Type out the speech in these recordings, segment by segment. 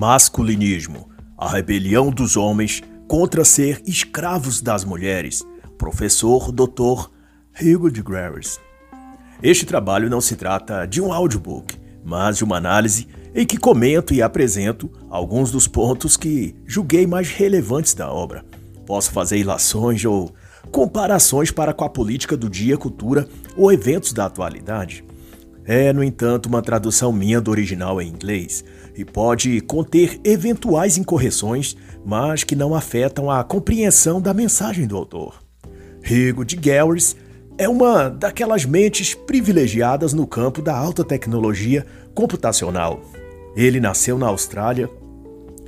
Masculinismo: A rebelião dos homens contra ser escravos das mulheres. Professor Dr. Hugo de Graris. Este trabalho não se trata de um audiobook, mas de uma análise em que comento e apresento alguns dos pontos que julguei mais relevantes da obra. Posso fazer ilações ou comparações para com a política do dia, cultura ou eventos da atualidade. É, no entanto, uma tradução minha do original em inglês e pode conter eventuais incorreções, mas que não afetam a compreensão da mensagem do autor. Rigo de Gowers é uma daquelas mentes privilegiadas no campo da alta tecnologia computacional. Ele nasceu na Austrália,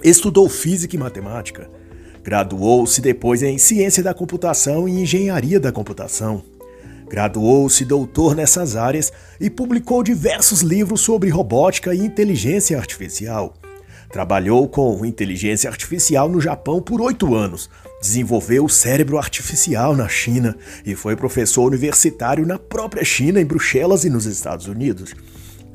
estudou física e matemática, graduou-se depois em ciência da computação e engenharia da computação Graduou-se doutor nessas áreas e publicou diversos livros sobre robótica e inteligência artificial. Trabalhou com inteligência artificial no Japão por oito anos, desenvolveu o cérebro artificial na China e foi professor universitário na própria China, em Bruxelas e nos Estados Unidos.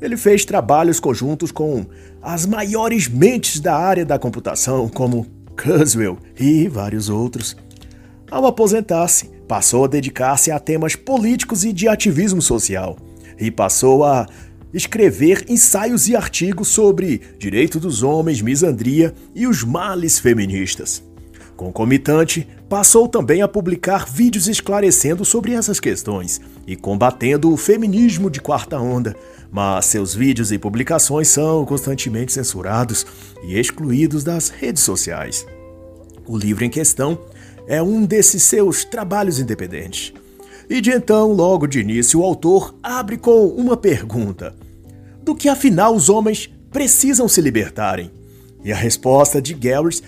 Ele fez trabalhos conjuntos com as maiores mentes da área da computação, como Kurzweil e vários outros. Ao aposentar-se, passou a dedicar-se a temas políticos e de ativismo social, e passou a escrever ensaios e artigos sobre direito dos homens, misandria e os males feministas. Concomitante, passou também a publicar vídeos esclarecendo sobre essas questões e combatendo o feminismo de quarta onda, mas seus vídeos e publicações são constantemente censurados e excluídos das redes sociais. O livro em questão é um desses seus trabalhos independentes. E de então, logo de início, o autor abre com uma pergunta: do que afinal os homens precisam se libertarem? E a resposta de Garris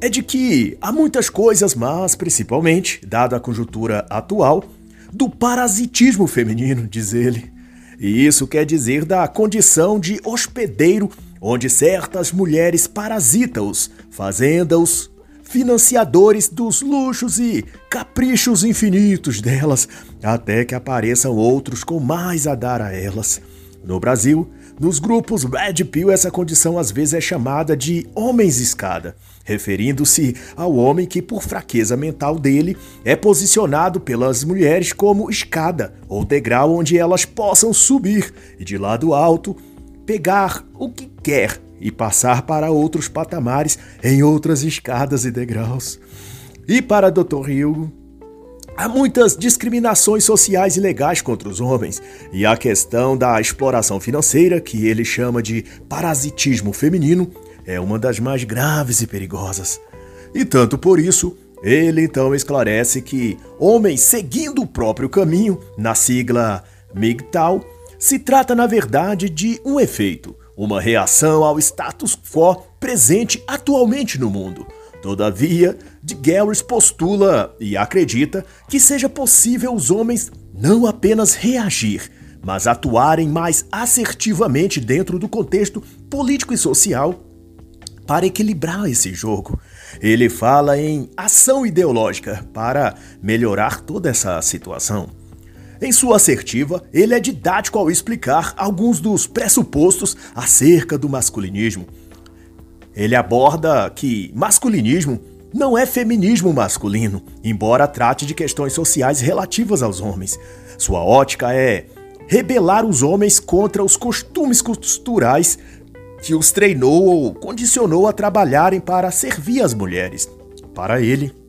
é de que há muitas coisas, mas principalmente, dada a conjuntura atual, do parasitismo feminino, diz ele. E isso quer dizer da condição de hospedeiro, onde certas mulheres parasitam-os, fazendo-os financiadores dos luxos e caprichos infinitos delas, até que apareçam outros com mais a dar a elas. No Brasil, nos grupos Red Pill, essa condição às vezes é chamada de homens escada, referindo-se ao homem que, por fraqueza mental dele, é posicionado pelas mulheres como escada ou degrau onde elas possam subir e de lado alto pegar o que quer e passar para outros patamares em outras escadas e degraus. E para Dr. Hugo, há muitas discriminações sociais e legais contra os homens, e a questão da exploração financeira, que ele chama de parasitismo feminino, é uma das mais graves e perigosas. E tanto por isso, ele então esclarece que homens seguindo o próprio caminho, na sigla MGTOW, se trata na verdade de um efeito uma reação ao status quo presente atualmente no mundo. Todavia, de Garris postula e acredita que seja possível os homens não apenas reagir, mas atuarem mais assertivamente dentro do contexto político e social para equilibrar esse jogo. Ele fala em ação ideológica para melhorar toda essa situação. Em sua assertiva, ele é didático ao explicar alguns dos pressupostos acerca do masculinismo. Ele aborda que masculinismo não é feminismo masculino, embora trate de questões sociais relativas aos homens. Sua ótica é rebelar os homens contra os costumes culturais que os treinou ou condicionou a trabalharem para servir as mulheres. Para ele,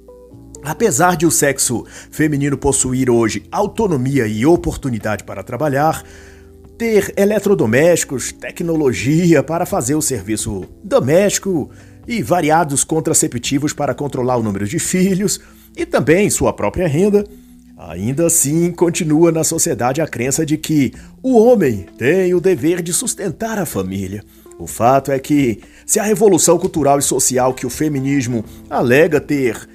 Apesar de o sexo feminino possuir hoje autonomia e oportunidade para trabalhar, ter eletrodomésticos, tecnologia para fazer o serviço doméstico e variados contraceptivos para controlar o número de filhos e também sua própria renda, ainda assim continua na sociedade a crença de que o homem tem o dever de sustentar a família. O fato é que, se a revolução cultural e social que o feminismo alega ter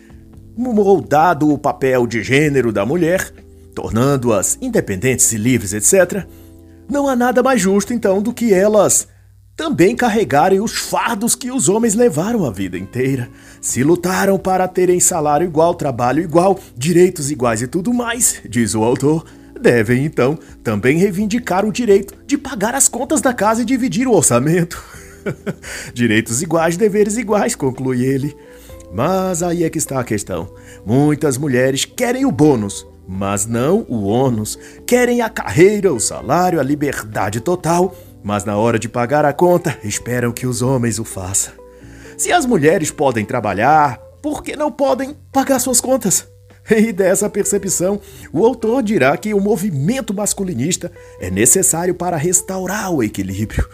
moldado o papel de gênero da mulher, tornando-as independentes e livres, etc., não há nada mais justo então do que elas também carregarem os fardos que os homens levaram a vida inteira. Se lutaram para terem salário igual, trabalho igual, direitos iguais e tudo mais, diz o autor, devem então também reivindicar o direito de pagar as contas da casa e dividir o orçamento. Direitos iguais, deveres iguais, conclui ele. Mas aí é que está a questão. Muitas mulheres querem o bônus, mas não o ônus. Querem a carreira, o salário, a liberdade total, mas na hora de pagar a conta, esperam que os homens o façam. Se as mulheres podem trabalhar, por que não podem pagar suas contas? E dessa percepção, o autor dirá que o movimento masculinista é necessário para restaurar o equilíbrio.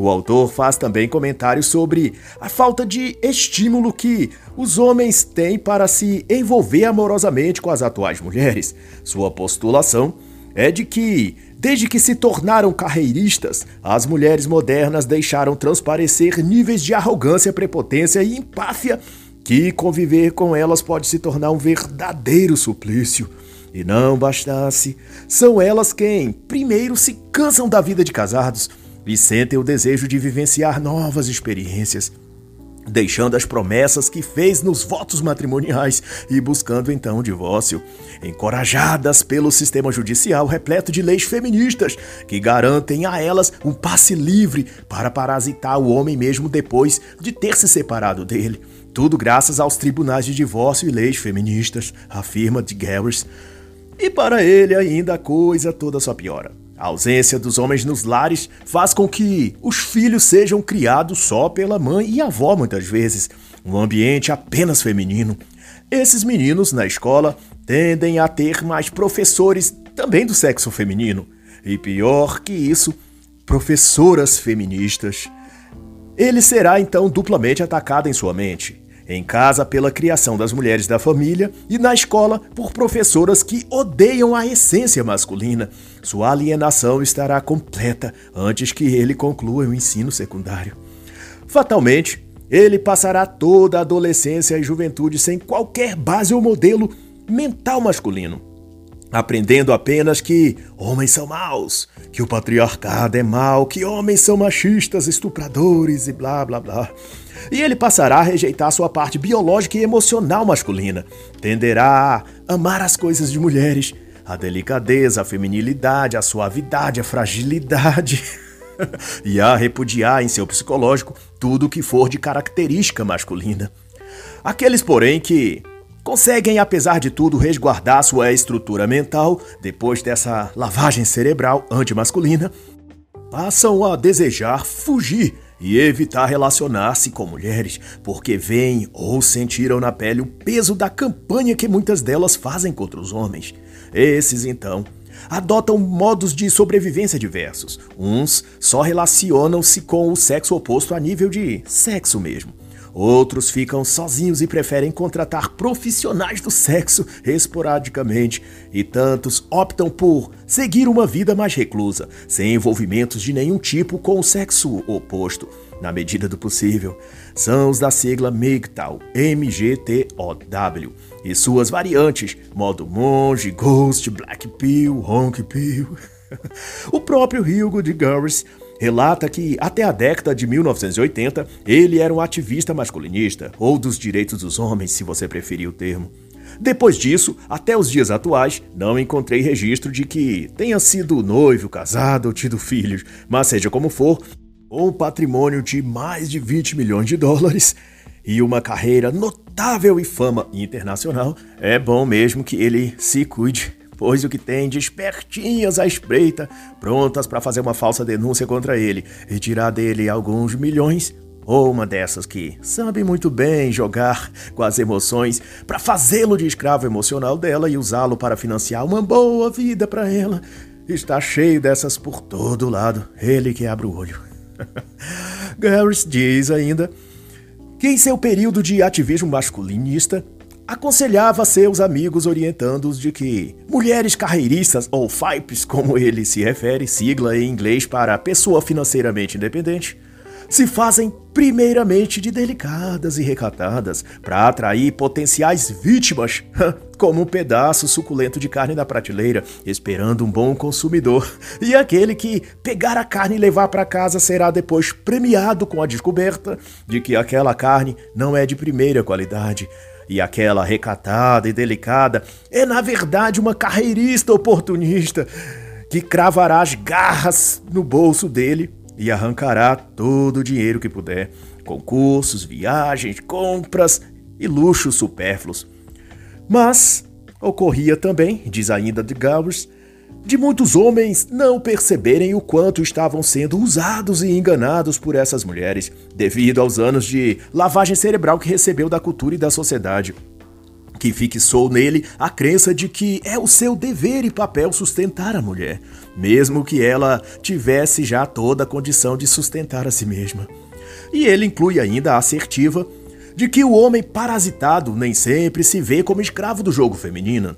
O autor faz também comentários sobre a falta de estímulo que os homens têm para se envolver amorosamente com as atuais mulheres. Sua postulação é de que, desde que se tornaram carreiristas, as mulheres modernas deixaram transparecer níveis de arrogância, prepotência e empáfia que conviver com elas pode se tornar um verdadeiro suplício. E não bastasse, são elas quem primeiro se cansam da vida de casados e sentem o desejo de vivenciar novas experiências, deixando as promessas que fez nos votos matrimoniais e buscando então o divórcio, encorajadas pelo sistema judicial repleto de leis feministas que garantem a elas um passe livre para parasitar o homem mesmo depois de ter se separado dele. Tudo graças aos tribunais de divórcio e leis feministas, afirma de Garris. E para ele ainda a coisa toda só piora. A ausência dos homens nos lares faz com que os filhos sejam criados só pela mãe e avó, muitas vezes, um ambiente apenas feminino. Esses meninos na escola tendem a ter mais professores também do sexo feminino. E pior que isso, professoras feministas. Ele será então duplamente atacado em sua mente em casa pela criação das mulheres da família e na escola por professoras que odeiam a essência masculina. Sua alienação estará completa antes que ele conclua o ensino secundário. Fatalmente, ele passará toda a adolescência e juventude sem qualquer base ou modelo mental masculino aprendendo apenas que homens são maus, que o patriarcado é mau, que homens são machistas, estupradores e blá blá blá. E ele passará a rejeitar sua parte biológica e emocional masculina, tenderá a amar as coisas de mulheres, a delicadeza, a feminilidade, a suavidade, a fragilidade. e a repudiar em seu psicológico tudo o que for de característica masculina. Aqueles, porém, que conseguem, apesar de tudo, resguardar sua estrutura mental depois dessa lavagem cerebral antimasculina, passam a desejar fugir e evitar relacionar-se com mulheres, porque veem ou sentiram na pele o peso da campanha que muitas delas fazem contra os homens. Esses, então, adotam modos de sobrevivência diversos. Uns só relacionam-se com o sexo oposto a nível de sexo mesmo. Outros ficam sozinhos e preferem contratar profissionais do sexo esporadicamente, e tantos optam por seguir uma vida mais reclusa, sem envolvimentos de nenhum tipo com o sexo oposto, na medida do possível. São os da sigla MGTOW, M-G-T-O-W, e suas variantes, modo monge, ghost, black pill, honk pill. o próprio Hugo de Garris relata que, até a década de 1980, ele era um ativista masculinista, ou dos direitos dos homens, se você preferir o termo. Depois disso, até os dias atuais, não encontrei registro de que tenha sido noivo, casado ou tido filhos, mas seja como for, um patrimônio de mais de 20 milhões de dólares e uma carreira notável e fama internacional, é bom mesmo que ele se cuide pois o que tem de espertinhas à espreita, prontas para fazer uma falsa denúncia contra ele e tirar dele alguns milhões, ou uma dessas que sabe muito bem jogar com as emoções para fazê-lo de escravo emocional dela e usá-lo para financiar uma boa vida para ela. Está cheio dessas por todo lado, ele que abre o olho. Garris diz ainda que em seu período de ativismo masculinista, aconselhava seus amigos orientando-os de que mulheres carreiristas, ou FIPES, como ele se refere, sigla em inglês para pessoa financeiramente independente, se fazem primeiramente de delicadas e recatadas para atrair potenciais vítimas, como um pedaço suculento de carne da prateleira, esperando um bom consumidor. E aquele que pegar a carne e levar para casa será depois premiado com a descoberta de que aquela carne não é de primeira qualidade e aquela recatada e delicada é, na verdade, uma carreirista oportunista que cravará as garras no bolso dele e arrancará todo o dinheiro que puder, concursos, viagens, compras e luxos supérfluos. Mas ocorria também, diz ainda de Gowers, de muitos homens não perceberem o quanto estavam sendo usados e enganados por essas mulheres, devido aos anos de lavagem cerebral que recebeu da cultura e da sociedade. Que fixou nele a crença de que é o seu dever e papel sustentar a mulher, mesmo que ela tivesse já toda a condição de sustentar a si mesma. E ele inclui ainda a assertiva de que o homem parasitado nem sempre se vê como escravo do jogo feminino.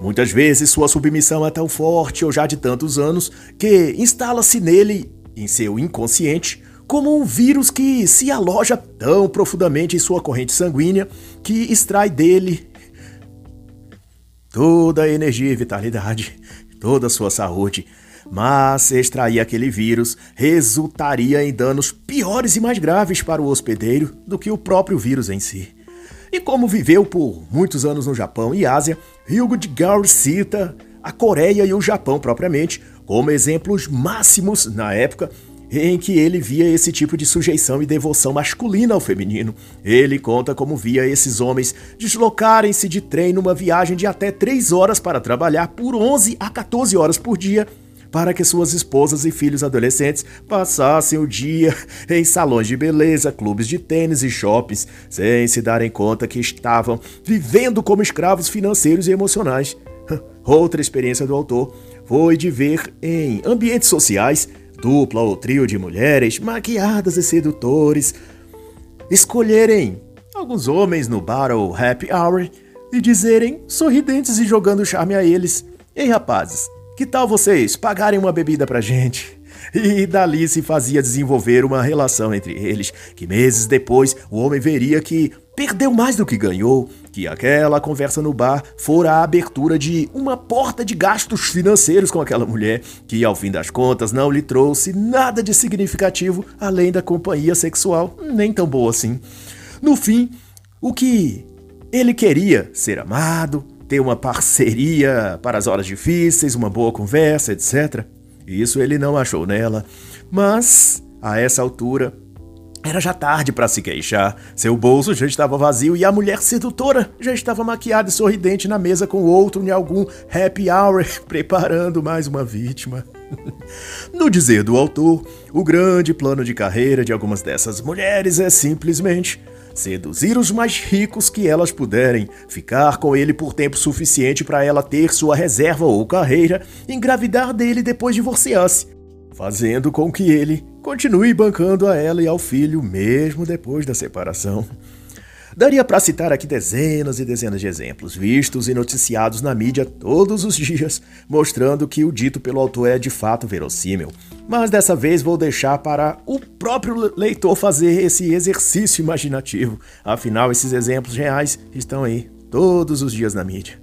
Muitas vezes sua submissão é tão forte ou já de tantos anos que instala-se nele, em seu inconsciente, como um vírus que se aloja tão profundamente em sua corrente sanguínea que extrai dele toda a energia e vitalidade, toda a sua saúde. Mas extrair aquele vírus resultaria em danos piores e mais graves para o hospedeiro do que o próprio vírus em si. E como viveu por muitos anos no Japão e Ásia, Hugo de Gaulle cita a Coreia e o Japão propriamente como exemplos máximos na época em que ele via esse tipo de sujeição e devoção masculina ao feminino. Ele conta como via esses homens deslocarem-se de trem numa viagem de até 3 horas para trabalhar por 11 a 14 horas por dia para que suas esposas e filhos adolescentes passassem o dia em salões de beleza, clubes de tênis e shoppings, sem se darem conta que estavam vivendo como escravos financeiros e emocionais. Outra experiência do autor foi de ver em ambientes sociais dupla ou trio de mulheres maquiadas e sedutores escolherem alguns homens no bar ou happy hour e dizerem, sorridentes e jogando charme a eles: Ei rapazes, que tal vocês pagarem uma bebida pra gente? E dali se fazia desenvolver uma relação entre eles, que meses depois o homem veria que perdeu mais do que ganhou, que aquela conversa no bar fora a abertura de uma porta de gastos financeiros com aquela mulher, que ao fim das contas não lhe trouxe nada de significativo além da companhia sexual, nem tão boa assim. No fim, o que ele queria ser amado, ter uma parceria para as horas difíceis, uma boa conversa, etc. Isso ele não achou nela, mas a essa altura era já tarde para se queixar. Seu bolso já estava vazio e a mulher sedutora já estava maquiada e sorridente na mesa com outro em algum happy hour, preparando mais uma vítima. no dizer do autor, o grande plano de carreira de algumas dessas mulheres é simplesmente seduzir os mais ricos que elas puderem, ficar com ele por tempo suficiente para ela ter sua reserva ou carreira, engravidar dele depois divorciar-se, fazendo com que ele continue bancando a ela e ao filho mesmo depois da separação. Daria para citar aqui dezenas e dezenas de exemplos, vistos e noticiados na mídia todos os dias, mostrando que o dito pelo autor é de fato verossímil. Mas dessa vez vou deixar para o próprio leitor fazer esse exercício imaginativo. Afinal, esses exemplos reais estão aí todos os dias na mídia.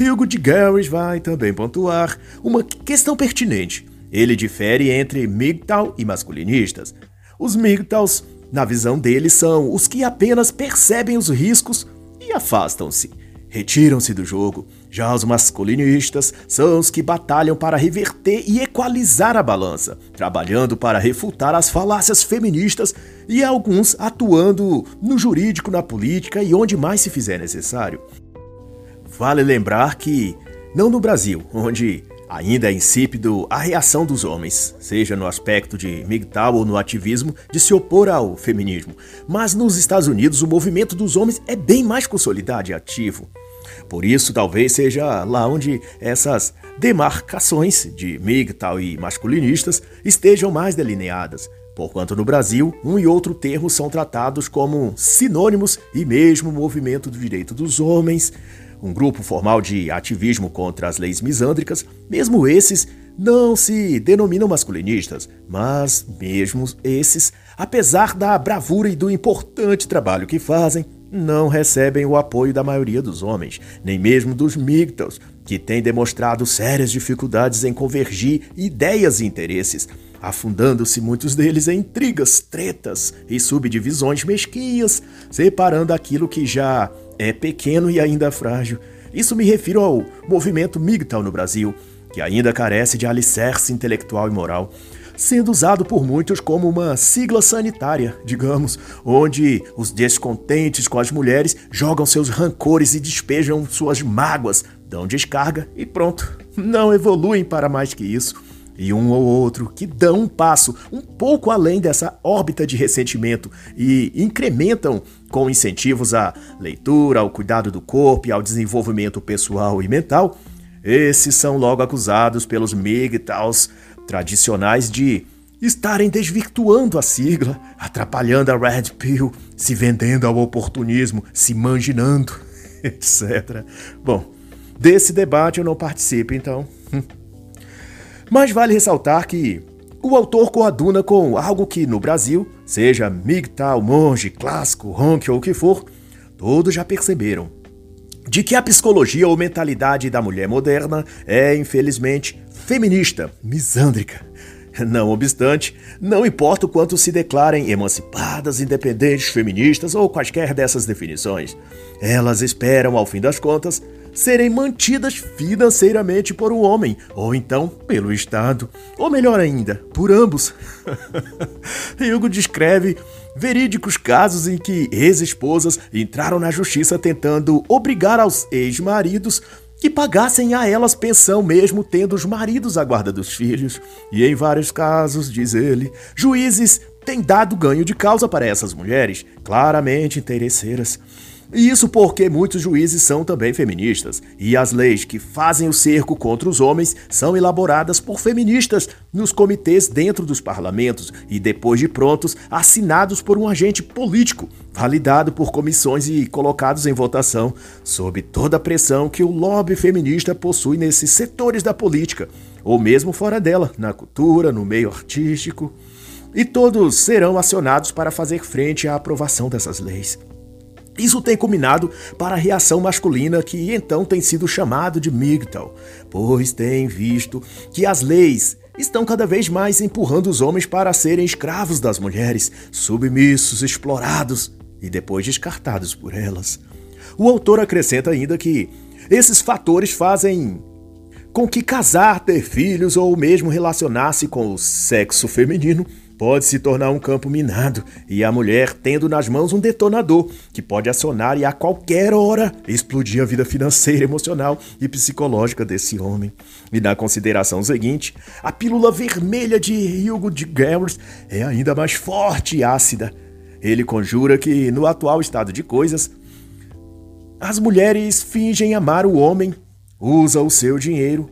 Hugo de Garris vai também pontuar uma questão pertinente. Ele difere entre MGTOW e masculinistas. Os MGTOWs na visão deles, são os que apenas percebem os riscos e afastam-se, retiram-se do jogo. Já os masculinistas são os que batalham para reverter e equalizar a balança, trabalhando para refutar as falácias feministas e alguns atuando no jurídico, na política e onde mais se fizer necessário. Vale lembrar que, não no Brasil, onde Ainda é insípido a reação dos homens, seja no aspecto de MGTOW ou no ativismo, de se opor ao feminismo. Mas nos Estados Unidos o movimento dos homens é bem mais consolidado e ativo. Por isso, talvez seja lá onde essas demarcações de MGTOW e masculinistas estejam mais delineadas, porquanto no Brasil um e outro termo são tratados como sinônimos e mesmo o movimento do direito dos homens, um grupo formal de ativismo contra as leis misândricas, mesmo esses não se denominam masculinistas, mas mesmo esses, apesar da bravura e do importante trabalho que fazem, não recebem o apoio da maioria dos homens, nem mesmo dos migtos, que têm demonstrado sérias dificuldades em convergir ideias e interesses, afundando-se muitos deles em intrigas, tretas e subdivisões mesquinhas, separando aquilo que já é pequeno e ainda frágil. Isso me refiro ao movimento MGTOW no Brasil, que ainda carece de alicerce intelectual e moral. sendo usado por muitos como uma sigla sanitária, digamos, onde os descontentes com as mulheres jogam seus rancores e despejam suas mágoas, dão descarga e pronto. Não evoluem para mais que isso. E um ou outro que dão um passo um pouco além dessa órbita de ressentimento e incrementam com incentivos à leitura, ao cuidado do corpo e ao desenvolvimento pessoal e mental, esses são logo acusados pelos MGTOWs tradicionais de estarem desvirtuando a sigla, atrapalhando a Red Pill, se vendendo ao oportunismo, se manginando, etc. Bom, desse debate eu não participo, então. Mas vale ressaltar que o autor coaduna com algo que no Brasil, seja MGTOW, monge, clássico, ronk ou o que for, todos já perceberam. De que a psicologia ou mentalidade da mulher moderna é, infelizmente, feminista, misândrica. Não obstante, não importa o quanto se declarem emancipadas, independentes, feministas ou quaisquer dessas definições, elas esperam, ao fim das contas, serem mantidas financeiramente por um homem, ou então pelo Estado, ou melhor ainda, por ambos. Hugo descreve verídicos casos em que ex-esposas entraram na justiça tentando obrigar aos ex-maridos que pagassem a elas pensão mesmo tendo os maridos à guarda dos filhos. E em vários casos, diz ele, juízes têm dado ganho de causa para essas mulheres, claramente interesseiras. E isso porque muitos juízes são também feministas, e as leis que fazem o cerco contra os homens são elaboradas por feministas nos comitês dentro dos parlamentos e depois de prontos, assinados por um agente político, validado por comissões e colocados em votação, sob toda a pressão que o lobby feminista possui nesses setores da política, ou mesmo fora dela, na cultura, no meio artístico. E todos serão acionados para fazer frente à aprovação dessas leis. Isso tem culminado para a reação masculina que então tem sido chamado de MGTOW, pois tem visto que as leis estão cada vez mais empurrando os homens para serem escravos das mulheres, submissos, explorados e depois descartados por elas. O autor acrescenta ainda que esses fatores fazem com que casar, ter filhos ou mesmo relacionar-se com o sexo feminino pode se tornar um campo minado e a mulher tendo nas mãos um detonador que pode acionar e a qualquer hora explodir a vida financeira, emocional e psicológica desse homem. E na consideração seguinte, a pílula vermelha de Hugo de Garros é ainda mais forte e ácida. Ele conjura que, no atual estado de coisas, as mulheres fingem amar o homem, usam o seu dinheiro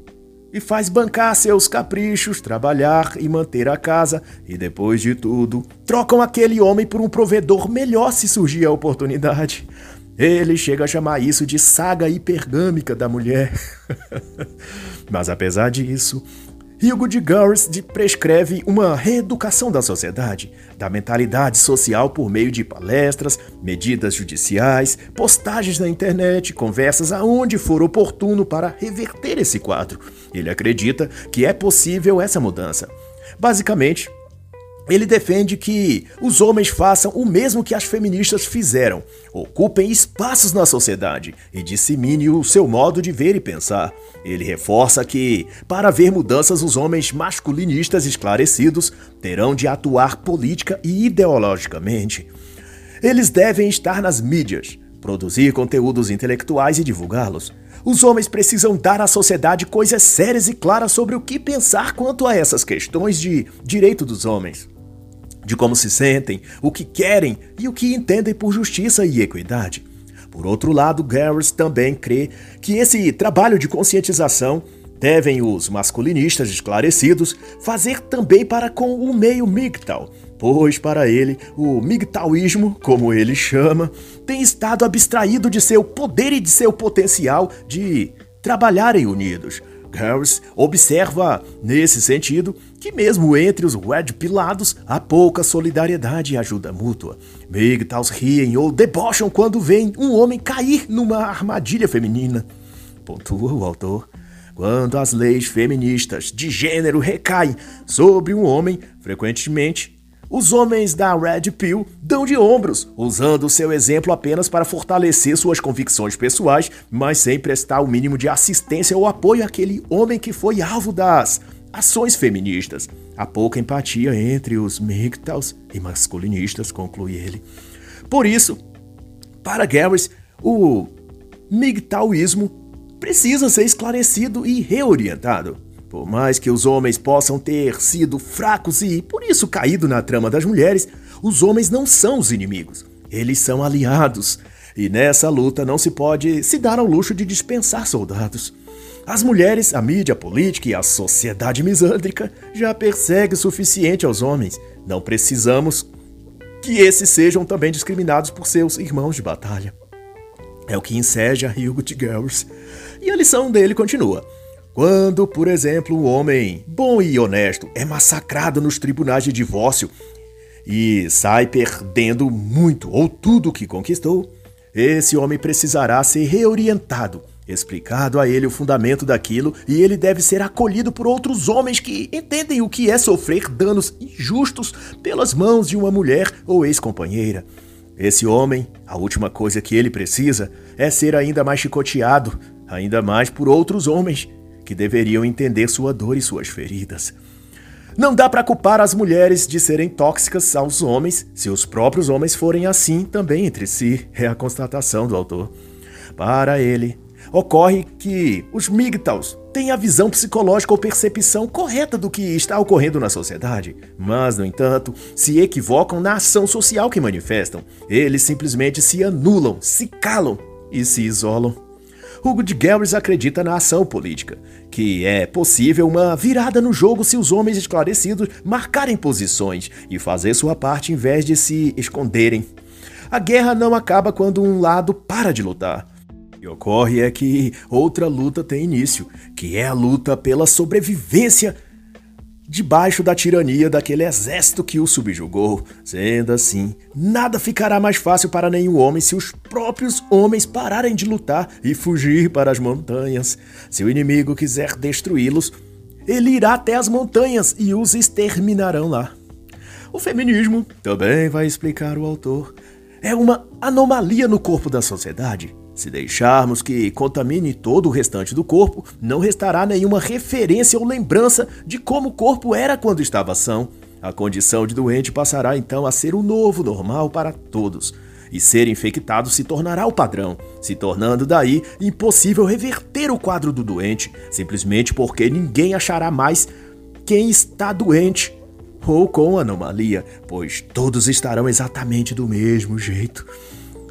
e faz bancar seus caprichos, trabalhar e manter a casa, e depois de tudo, trocam aquele homem por um provedor melhor se surgir a oportunidade. Ele chega a chamar isso de saga hipergâmica da mulher. Mas apesar disso, Hugo de Gurs prescreve uma reeducação da sociedade, da mentalidade social por meio de palestras, medidas judiciais, postagens na internet, conversas aonde for oportuno para reverter esse quadro. Ele acredita que é possível essa mudança. Basicamente, ele defende que os homens façam o mesmo que as feministas fizeram, ocupem espaços na sociedade e dissemine o seu modo de ver e pensar. Ele reforça que, para haver mudanças, os homens masculinistas esclarecidos terão de atuar política e ideologicamente. Eles devem estar nas mídias, produzir conteúdos intelectuais e divulgá-los. Os homens precisam dar à sociedade coisas sérias e claras sobre o que pensar quanto a essas questões de direito dos homens de como se sentem, o que querem e o que entendem por justiça e equidade. Por outro lado, Garris também crê que esse trabalho de conscientização devem os masculinistas esclarecidos fazer também para com o meio MGTOW, pois para ele o MGTOWismo, como ele chama, tem estado abstraído de seu poder e de seu potencial de trabalharem unidos, Harris observa, nesse sentido, que mesmo entre os Red Pilados há pouca solidariedade e ajuda mútua. MGTOWs riem ou debocham quando veem um homem cair numa armadilha feminina. Pontua o autor. Quando as leis feministas de gênero recaem sobre um homem, frequentemente os homens da Red Pill dão de ombros, usando seu exemplo apenas para fortalecer suas convicções pessoais, mas sem prestar o mínimo de assistência ou apoio àquele homem que foi alvo das ações feministas. Há pouca empatia entre os MGTOWs e masculinistas, conclui ele. Por isso, para Garris, o MGTOWismo precisa ser esclarecido e reorientado. Por mais que os homens possam ter sido fracos e, por isso, caído na trama das mulheres, os homens não são os inimigos. Eles são aliados. E nessa luta não se pode se dar ao luxo de dispensar soldados. As mulheres, a mídia, a política e a sociedade misândrica já perseguem o suficiente aos homens. Não precisamos que esses sejam também discriminados por seus irmãos de batalha. É o que enseja Hugo de Girls. E a lição dele continua. Quando, por exemplo, um homem bom e honesto é massacrado nos tribunais de divórcio e sai perdendo muito ou tudo que conquistou, esse homem precisará ser reorientado, explicado a ele o fundamento daquilo e ele deve ser acolhido por outros homens que entendem o que é sofrer danos injustos pelas mãos de uma mulher ou ex-companheira. Esse homem, a última coisa que ele precisa é ser ainda mais chicoteado, ainda mais por outros homens que deveriam entender sua dor e suas feridas. Não dá para culpar as mulheres de serem tóxicas aos homens se os próprios homens forem assim também entre si, é a constatação do autor. Para ele, ocorre que os MGTOWs têm a visão psicológica ou percepção correta do que está ocorrendo na sociedade, mas, no entanto, se equivocam na ação social que manifestam. Eles simplesmente se anulam, se calam e se isolam. Hugo de Garris acredita na ação política, que é possível uma virada no jogo se os homens esclarecidos marcarem posições e fazer sua parte em vez de se esconderem. A guerra não acaba quando um lado para de lutar. O que ocorre é que outra luta tem início, que é a luta pela sobrevivência debaixo da tirania daquele exército que o subjugou. Sendo assim, nada ficará mais fácil para nenhum homem se os próprios homens pararem de lutar e fugir para as montanhas. Se o inimigo quiser destruí-los, ele irá até as montanhas e os exterminarão lá. O feminismo, também vai explicar o autor, é uma anomalia no corpo da sociedade se deixarmos que contamine todo o restante do corpo, não restará nenhuma referência ou lembrança de como o corpo era quando estava são. A condição de doente passará então a ser o novo normal para todos. E ser infectado se tornará o padrão, se tornando daí impossível reverter o quadro do doente, simplesmente porque ninguém achará mais quem está doente ou com anomalia, pois todos estarão exatamente do mesmo jeito.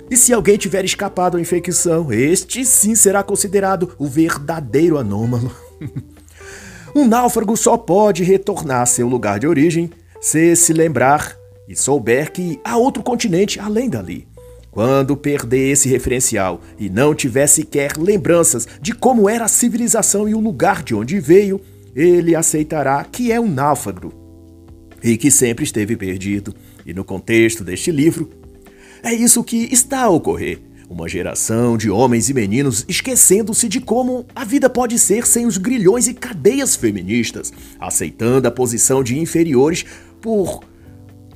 E se alguém tiver escapado à infecção, este sim será considerado o verdadeiro anômalo. um náufrago só pode retornar a seu lugar de origem se se lembrar e souber que há outro continente além dali. Quando perder esse referencial e não tiver sequer lembranças de como era a civilização e o lugar de onde veio, ele aceitará que é um náufrago e que sempre esteve perdido. E no contexto deste livro, é isso que está a ocorrer. Uma geração de homens e meninos esquecendo-se de como a vida pode ser sem os grilhões e cadeias feministas, aceitando a posição de inferiores por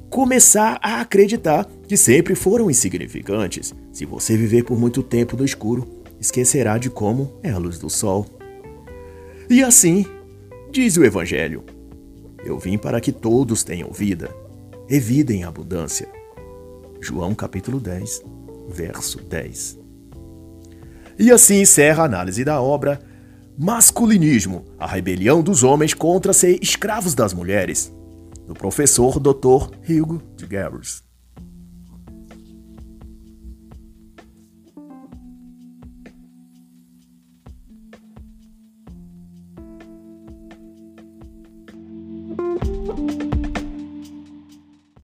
começar a acreditar que sempre foram insignificantes. Se você viver por muito tempo no escuro, esquecerá de como é a luz do sol. E assim, diz o Evangelho: Eu vim para que todos tenham vida, e vida em abundância. João capítulo 10, verso 10. E assim encerra a análise da obra Masculinismo, a rebelião dos homens contra ser escravos das mulheres, do professor Dr. Hugo de Garros.